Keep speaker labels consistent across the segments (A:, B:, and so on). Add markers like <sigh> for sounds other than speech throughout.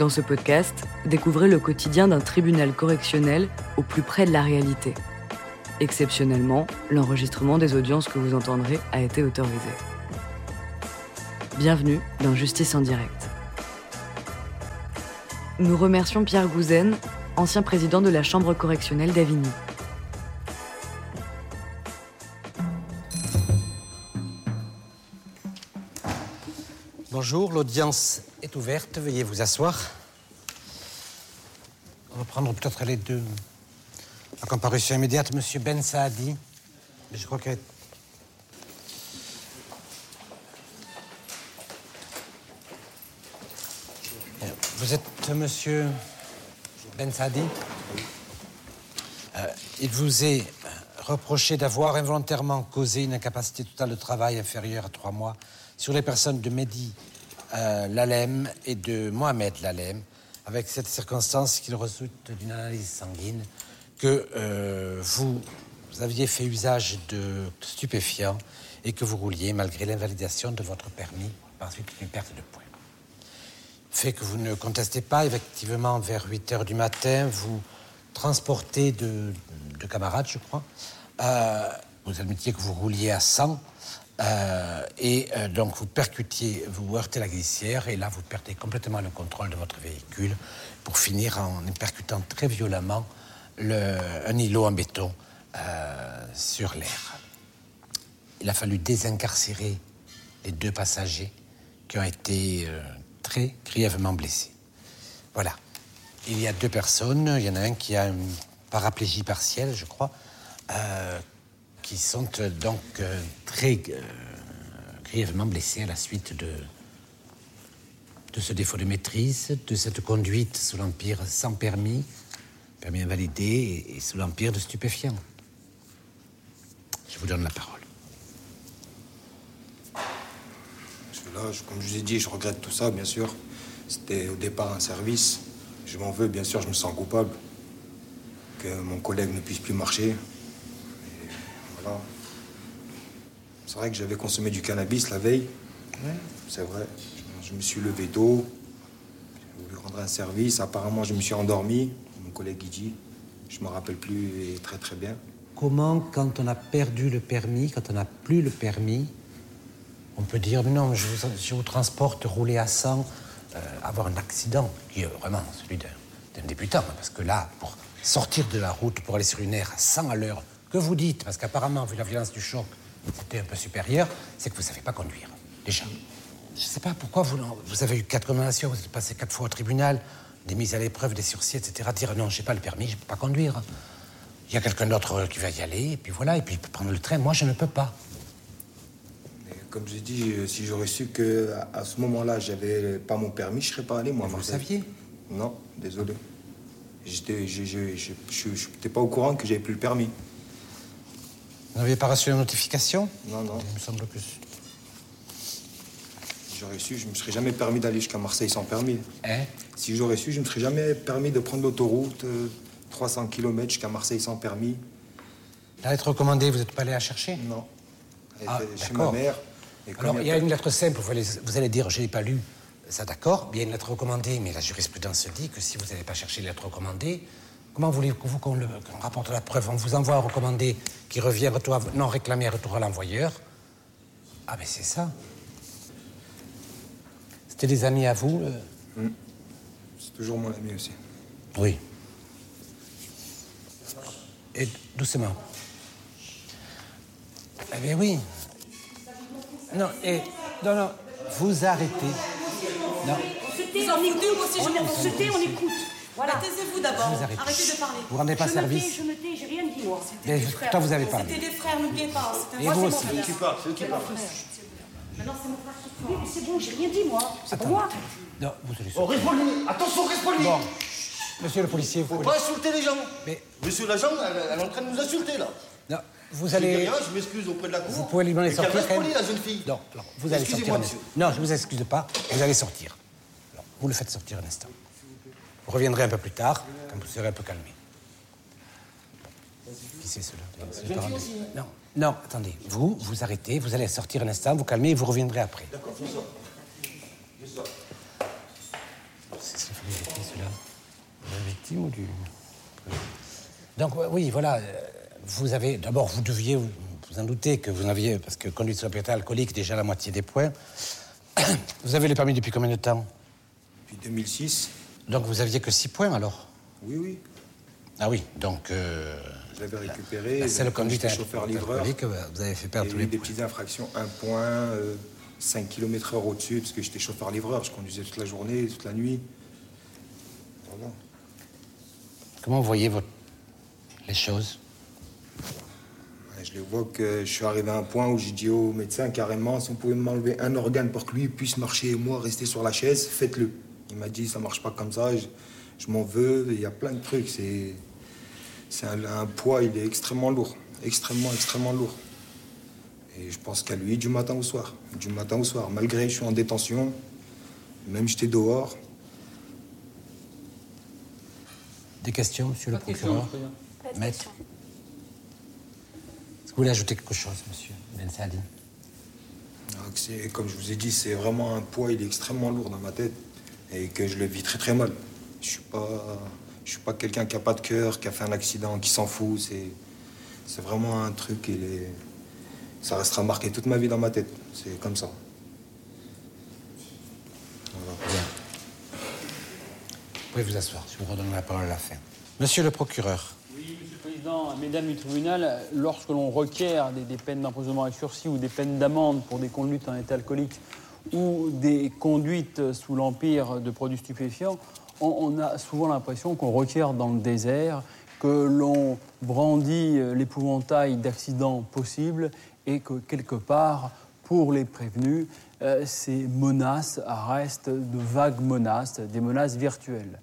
A: Dans ce podcast, découvrez le quotidien d'un tribunal correctionnel au plus près de la réalité. Exceptionnellement, l'enregistrement des audiences que vous entendrez a été autorisé. Bienvenue dans Justice en direct. Nous remercions Pierre Gouzen, ancien président de la Chambre correctionnelle d'Avigny.
B: Bonjour, l'audience est ouverte. Veuillez vous asseoir. On va prendre peut-être les deux. La comparution immédiate, Monsieur Ben Saadi. Je crois Euh, Vous êtes Monsieur Ben Saadi Euh, Il vous est reproché d'avoir involontairement causé une incapacité totale de travail inférieure à trois mois sur les personnes de Mehdi euh, Lalem et de Mohamed Lalem, avec cette circonstance qu'il résulte d'une analyse sanguine que euh, vous, vous aviez fait usage de stupéfiants et que vous rouliez malgré l'invalidation de votre permis par suite d'une perte de points fait que vous ne contestez pas. Effectivement, vers 8 heures du matin, vous transportez de, de camarades, je crois. Euh, vous admettiez que vous rouliez à 100. Euh, et euh, donc vous percutiez, vous heurtez la glissière et là vous perdez complètement le contrôle de votre véhicule pour finir en percutant très violemment le- un îlot en béton euh, sur l'air. Il a fallu désincarcérer les deux passagers qui ont été très grièvement blessés. Voilà. Il y a deux personnes. Il y en a un qui a une paraplégie partielle, je crois, qui sont euh, donc euh, très euh, grièvement blessés à la suite de, de ce défaut de maîtrise, de cette conduite sous l'empire sans permis, permis invalidé et, sous l'empire de stupéfiants. Je vous donne la parole.
C: Là, comme je vous ai dit, je regrette tout ça, bien sûr. C'était au départ un service. Je m'en veux, bien sûr, je me sens coupable. Que mon collègue ne puisse plus marcher. Voilà. C'est vrai que j'avais consommé du cannabis la veille. C'est vrai. Je, me suis levé tôt. J'ai voulu rendre un service. Apparemment, je me suis endormi. Mon collègue dit. Je me rappelle plus et très très bien.
B: Comment, quand on a perdu le permis, quand on n'a plus le permis, on peut dire mais non, je vous, je vous transporte, rouler à 100, euh, avoir un accident qui est vraiment celui d'un débutant. Parce que là, pour sortir de la route, pour aller sur une aire à 100 à l'heure, que vous dites, parce qu'apparemment, vu la violence du choc, c'était un peu supérieur, c'est que vous ne savez pas conduire, déjà. Je ne sais pas pourquoi vous, vous avez eu quatre condamnations, vous êtes passé quatre fois au tribunal, des mises à l'épreuve, des sursis, etc. Dire non, j'ai pas le permis, je ne peux pas conduire. Il y a quelqu'un d'autre qui va y aller, et puis voilà, et puis il peut prendre le train. Moi, je ne peux pas.
C: Et comme j'ai dit, euh, si j'aurais su que à ce moment-là, j'avais pas mon permis, je serais pas allé moi.
B: Vous le saviez
C: Non, désolé. J'étais, je, je, je, je- pas au courant que j'avais plus le permis.
B: Vous n'aviez pas reçu la notification
C: Non, non.
B: Il me semble que...
C: Si j'aurais su, je me serais jamais permis d'aller jusqu'à Marseille sans permis.
B: Hein
C: Si j'aurais su, je me serais jamais permis de prendre l'autoroute euh, 300 km jusqu'à Marseille sans permis.
B: La lettre recommandée, vous n'êtes pas allé la chercher
C: Non. Elle
B: Ah,
C: était chez ma mère. Et
B: Alors, il y a une lettre simple, vous allez, vous allez dire, je ne l'ai pas lue, ça d'accord, il y a une lettre recommandée, mais la jurisprudence dit que si vous n'avez pas cherché la lettre recommandée, comment voulez-vous qu'on rapporte la preuve? On vous envoie un recommandé qui revient retour à- non réclamé retour à l'envoyeur. Ah, ben c'est ça. C'était des amis à vous euh?
C: C'est toujours mon ami aussi.
B: Oui. Et doucement. Eh bien oui. Non, et, non, non, vous arrêtez. Non,
D: On, on se tait, on écoute. Voilà.
E: Taisez-vous d'abord.
B: vous arrêtez.
E: Arrêtez de parler.
B: Vous rendez pas
D: je
B: service.
D: me tais, je me tais, j'ai rien dit moi.
B: Mais toi, vous avez parlé.
E: C'était des frères, n'oubliez pas. C'était
B: Et
E: moi,
B: vous
E: c'est
B: aussi.
E: frère.
C: Qui parle C'est qui parle
D: Maintenant c'est mon frère qui parle. Oui, mais c'est bon, j'ai rien dit moi. C'est pour moi.
B: Non, vous allez
F: Oh, poli Attention, poli
B: Bon, monsieur le policier, vous
F: Faut
B: pouvez...
F: pas insulter les gens
B: Mais-
F: Monsieur l'agent, elle, elle est en train de nous insulter, là
B: Non, vous allez...
F: rien, je m'excuse auprès de la cour.
B: Vous pouvez lui demander de sortir quand même.
F: la jeune fille
B: Non, non, vous allez sortir
F: monsieur.
B: Non, je vous excuse pas, vous allez sortir. Alors, vous le faites sortir un instant. Vous reviendrez un peu plus tard, quand vous serez un peu calmé. Qui c'est cela parent de- Non, non, attendez. Vous, vous arrêtez, vous allez sortir un instant, vous calmez et vous reviendrez après.
F: D'accord, je sors. Je sors.
B: C'est- c'est- victime ou du. Donc, oui, voilà. euh, Vous avez. D'abord, vous deviez vous, vous en douter que vous en aviez. Parce que conduite sur propriété alcoolique, déjà la moitié des points. <coughs> Vous avez le permis depuis combien de temps?
C: Depuis 2006,
B: Donc, vous aviez que 6 points alors?
C: Oui, oui.
B: Ah oui, donc. Euh,
C: Je l'avais récupéré.
B: seule
C: Comme
B: conduite
C: chauffeur-livreur.
B: euh, vous avez fait perdre tous les
C: des
B: points.
C: petites infractions, un point, euh, 5 km heure au-dessus, parce que j'étais chauffeur-livreur, je conduisais toute la journée, toute la nuit. Voilà.
B: Comment vous voyez votre- les choses?
C: Je les vois que je suis arrivé à un point où j'ai dit au médecin carrément, si on pouvait m'enlever un organe pour que lui puisse marcher et moi rester sur la chaise, faites-le. Il m'a dit, ça marche pas comme ça, je, je m'en veux, il y a plein de trucs. C'est c'est un, un poids, il est extrêmement lourd, extrêmement, extrêmement lourd. Et je pense qu'à lui du matin au soir, du matin au soir. Malgré que je suis en détention, même j'étais dehors,
B: Des questions, monsieur le
G: Pas
B: procureur. Maître Est-ce que vous voulez ajouter quelque chose, monsieur Ben Saadi
C: c'est- Comme je vous ai dit, c'est vraiment un poids, il est extrêmement lourd dans ma tête et que je le vis très très mal. Je suis pas, je suis pas quelqu'un qui a pas de cœur, qui a fait un accident, qui s'en fout. C'est, c'est vraiment un truc. Il est, ça restera marqué toute ma vie dans ma tête. C'est comme ça.
B: Bien. Vous pouvez vous asseoir, je vous redonne la parole à la fin. Monsieur le procureur,
G: Oui, Monsieur le Président, Mesdames du tribunal, lorsque l'on requiert des, des peines d'emprisonnement avec sursis ou des peines d'amende pour des conduites en état alcoolique ou des conduites sous l'empire de produits stupéfiants, on, a souvent l'impression qu'on requiert dans le désert, que l'on brandit l'épouvantail d'accidents possibles et que quelque part, pour les prévenus, euh, ces menaces restent de vagues menaces, des menaces virtuelles.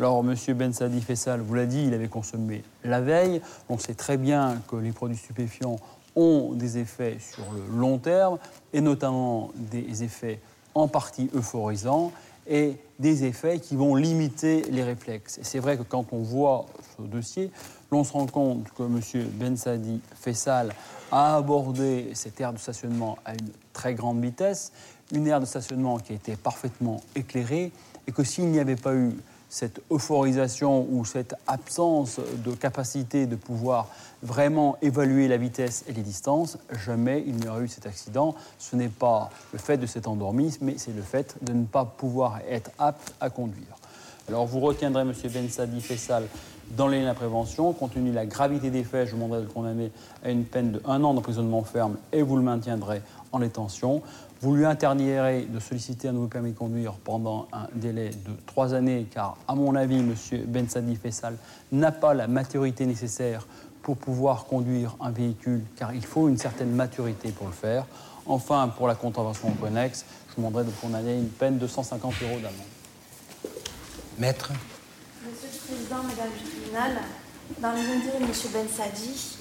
G: Alors, M. Ben Sadi Fessal vous l'a dit, il avait consommé la veille. On sait très bien que les produits stupéfiants ont des effets sur le long terme, et notamment des effets en partie euphorisants et des effets qui vont limiter les réflexes. Et c'est vrai que quand on voit ce dossier, l'on se rend compte que M. Ben Sadi Fessal a abordé cette aire de stationnement à une très grande vitesse, une aire de stationnement qui a été parfaitement éclairée, et que s'il n'y avait pas eu cette euphorisation ou cette absence de capacité de pouvoir vraiment évaluer la vitesse et les distances, jamais il n'y aurait eu cet accident. Ce n'est pas le fait de s'être endormi, mais c'est le fait de ne pas pouvoir être apte à conduire. Alors vous retiendrez M. Ben Sadi Fessal dans les de la prévention. Compte tenu de la gravité des faits, je vous demanderai de le condamner à une peine de un an d'emprisonnement ferme et vous le maintiendrez en détention. Vous lui interdirez de solliciter un nouveau permis de conduire pendant un délai de trois années, car, à mon avis, M. Ben Sadi Fessal n'a pas la maturité nécessaire pour pouvoir conduire un véhicule, car il faut une certaine maturité pour le faire. Enfin, pour la contravention connexe, je vous demanderai de condamner une peine de 150 euros d'amende.
B: maître,
H: Monsieur le Président, Mesdames du tribunal, dans les intérêts de Monsieur Ben Sadi, il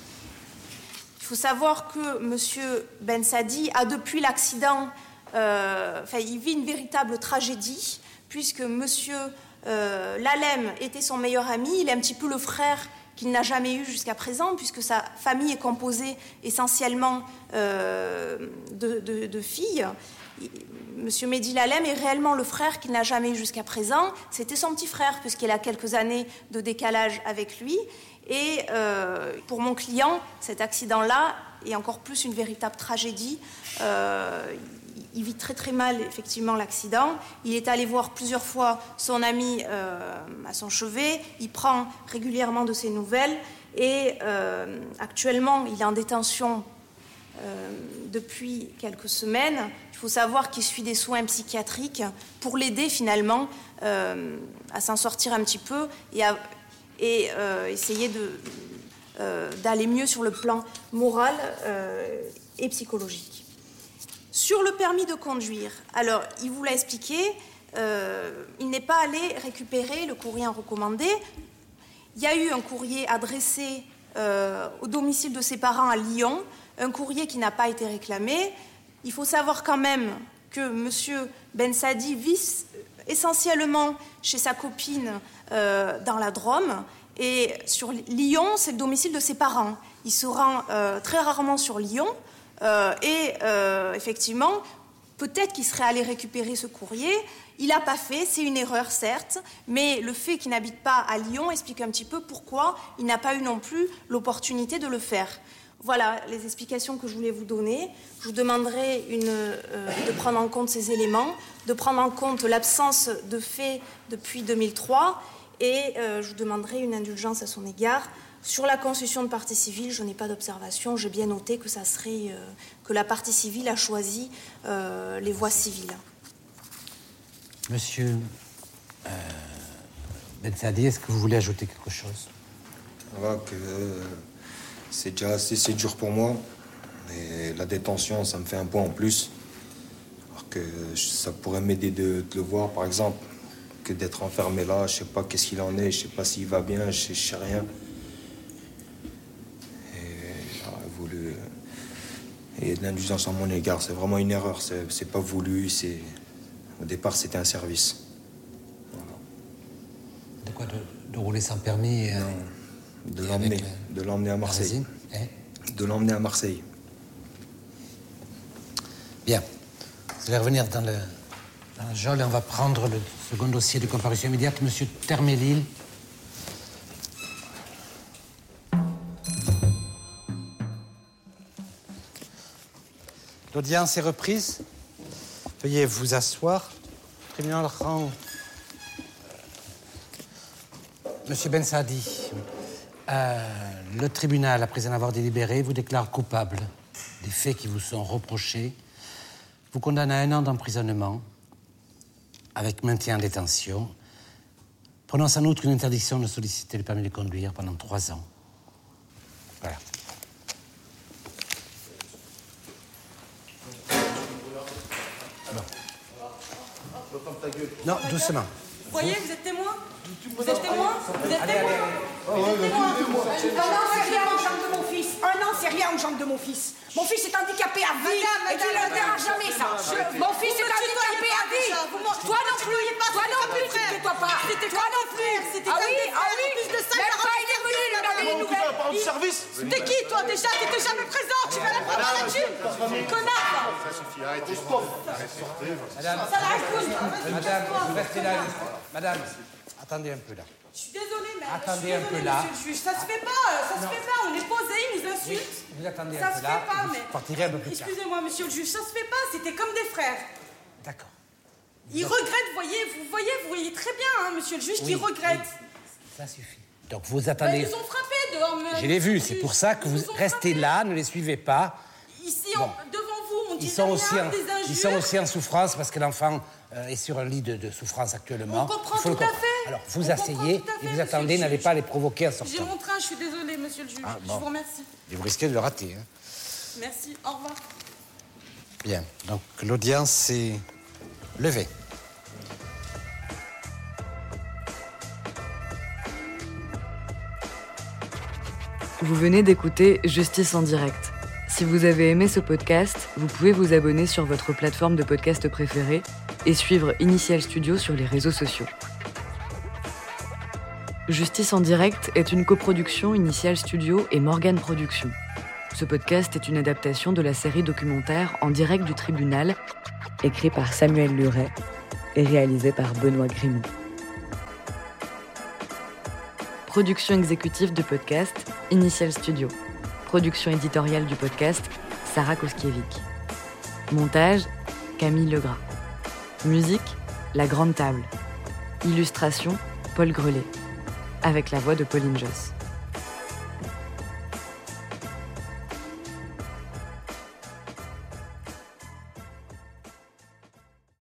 H: faut savoir que Monsieur Ben Sadi a depuis l'accident, euh, il vit une véritable tragédie, puisque Monsieur euh, Lalem était son meilleur ami, il est un petit peu le frère qu'il n'a jamais eu jusqu'à présent, puisque sa famille est composée essentiellement euh, de, filles. Il- Monsieur Mehdi Lalem est réellement le frère qu'il n'a jamais eu jusqu'à présent. C'était son petit frère, puisqu'il a quelques années de décalage avec lui. Et euh, pour mon client, cet accident-là est encore plus une véritable tragédie. Euh, il vit très très mal effectivement l'accident. Il est allé voir plusieurs fois son ami euh, à son chevet. Il prend régulièrement de ses nouvelles. Et actuellement, il est en détention depuis quelques semaines. Il faut savoir qu'il suit des soins psychiatriques pour l'aider finalement à s'en sortir un petit peu et, à- et, euh, essayer euh, d'aller mieux sur le plan moral euh, et psychologique. Sur le permis de conduire, alors il vous l'a expliqué, il n'est pas allé récupérer le courrier en recommandé. Il y a eu un courrier adressé au domicile de ses parents à Lyon, un courrier qui n'a pas été réclamé. Il faut savoir quand même que M. Ben Sadi vit essentiellement chez sa copine euh, dans la Drôme. Et sur Lyon, c'est le domicile de ses parents. Il se rend euh, très rarement sur Lyon. euh, et effectivement, peut-être qu'il serait allé récupérer ce courrier. Il n'a pas fait, c'est une erreur certes, mais le fait qu'il n'habite pas à Lyon explique un petit peu pourquoi il n'a pas eu non plus l'opportunité de le faire. Voilà les explications que je voulais vous donner. Je vous demanderai euh, de prendre en compte ces éléments, de prendre en compte l'absence de fait depuis 2003 et euh, je vous demanderai une indulgence à son égard. Sur la constitution de partie civile, je n'ai pas d'observation. J'ai bien noté que, ça serait, euh, que la partie civile a choisi les voies civiles.
B: Monsieur euh, Benzadi, est-ce que vous voulez ajouter quelque chose?
C: Que euh, c'est déjà assez dur pour moi. Et la détention, ça me fait un point en plus. Alors que ça pourrait m'aider de, le voir, par exemple, que d'être enfermé là. Je sais pas qu'est-ce qu'il en est, je sais pas s'il va bien, je sais, sais rien. Et, voilà, voulu, et l'indulgence en mon égard, c'est vraiment une erreur. C'est pas voulu, c'est au départ, c'était un service.
B: De quoi de, rouler sans permis euh,
C: De l'emmener. De l'emmener à Marseille. Hein de l'emmener à Marseille.
B: Bien. Vous allez revenir dans le, dans le geôle et on va prendre le second dossier de comparution immédiate, Monsieur Termélil. L'audience est reprise. Veuillez vous asseoir. Le tribunal rend. Monsieur Ben Sadi, euh, le tribunal, après en avoir délibéré, vous déclare coupable des faits qui vous sont reprochés, vous condamne à un an d'emprisonnement avec maintien en détention, prononce en outre une interdiction de solliciter le permis de conduire pendant trois ans. Voilà. Non, doucement.
E: Vous voyez, vous êtes témoin Vous êtes témoin Vous êtes témoin Vous êtes témoin
D: Un an, c'est rien aux jambes de mon fils. Un an, c'est rien aux jambes de mon fils. Mon fils est handicapé à vie et tu ne le verras jamais, ça. Mon fils est handicapé à vie. Toi non plus. Toi non plus, toi pas. Toi non plus. Ah oui, ah oui. Même pas, il est venu, il a donné les nouvelles. T'es qui, toi, déjà? T'étais jamais présent. Tu vas la prendre à la thune. Connard.
F: Ça arrêtez, stop.
B: Madame, Madame, vous restez là. Madame, attendez un peu là.
E: Je suis désolée, mais.
B: Attendez
E: je suis
B: un peu là.
E: monsieur le juge. Ça se fait pas, ça se fait pas. On est posé, il nous insulte.
B: Vous attendez
E: Ça
B: un
E: se
B: peu
E: fait
B: là.
E: pas,
B: vous
E: mais.
B: partirez un peu plus tard.
E: Excusez-moi, monsieur le juge, ça se fait pas. C'était comme des frères.
B: D'accord.
E: Il regrette, voyez, vous voyez, vous voyez très bien, hein, monsieur le juge, qu'il regrette.
B: Ça suffit. Donc vous
E: Ben,
B: attendez.
E: ils nous ont frappés dehors. mais-
B: Je l'ai vu, c'est pour ça que vous restez là, ne les suivez pas.
E: Ici, on-
B: Ils sont, aussi en,
E: des
B: ils
E: injures.
B: sont aussi en souffrance parce que l'enfant euh, est sur un lit de, de souffrance actuellement.
E: On comprend
B: Il faut le
E: tout à fait.
B: Alors vous
E: On
B: asseyez
E: à fait,
B: et vous attendez,
E: le
B: n'allez pas les provoquer en
E: J'ai
B: sortant.
E: mon train, je suis désolée, monsieur le juge.
B: Ah,
E: Je vous remercie.
B: Et vous risquez de le rater. hein.
E: Merci, au revoir.
B: Bien, donc l'audience est levée.
A: Vous venez d'écouter Justice en direct. Si vous avez aimé ce podcast, vous pouvez vous abonner sur votre plateforme de podcast préférée et suivre Initial Studio sur les réseaux sociaux. Justice en direct est une coproduction Initial Studio et Morgan Productions. Ce podcast est une adaptation de la série documentaire En direct du tribunal, écrit par Samuel Luret et réalisé par Benoît Grimaud. Production exécutive du podcast, Initial Studio. Production éditoriale du podcast, Sarah Koskiewicz. Montage, Camille Legras. Musique, La Grande Table. Illustration, Paul Grelet. Avec la voix de Pauline Joss.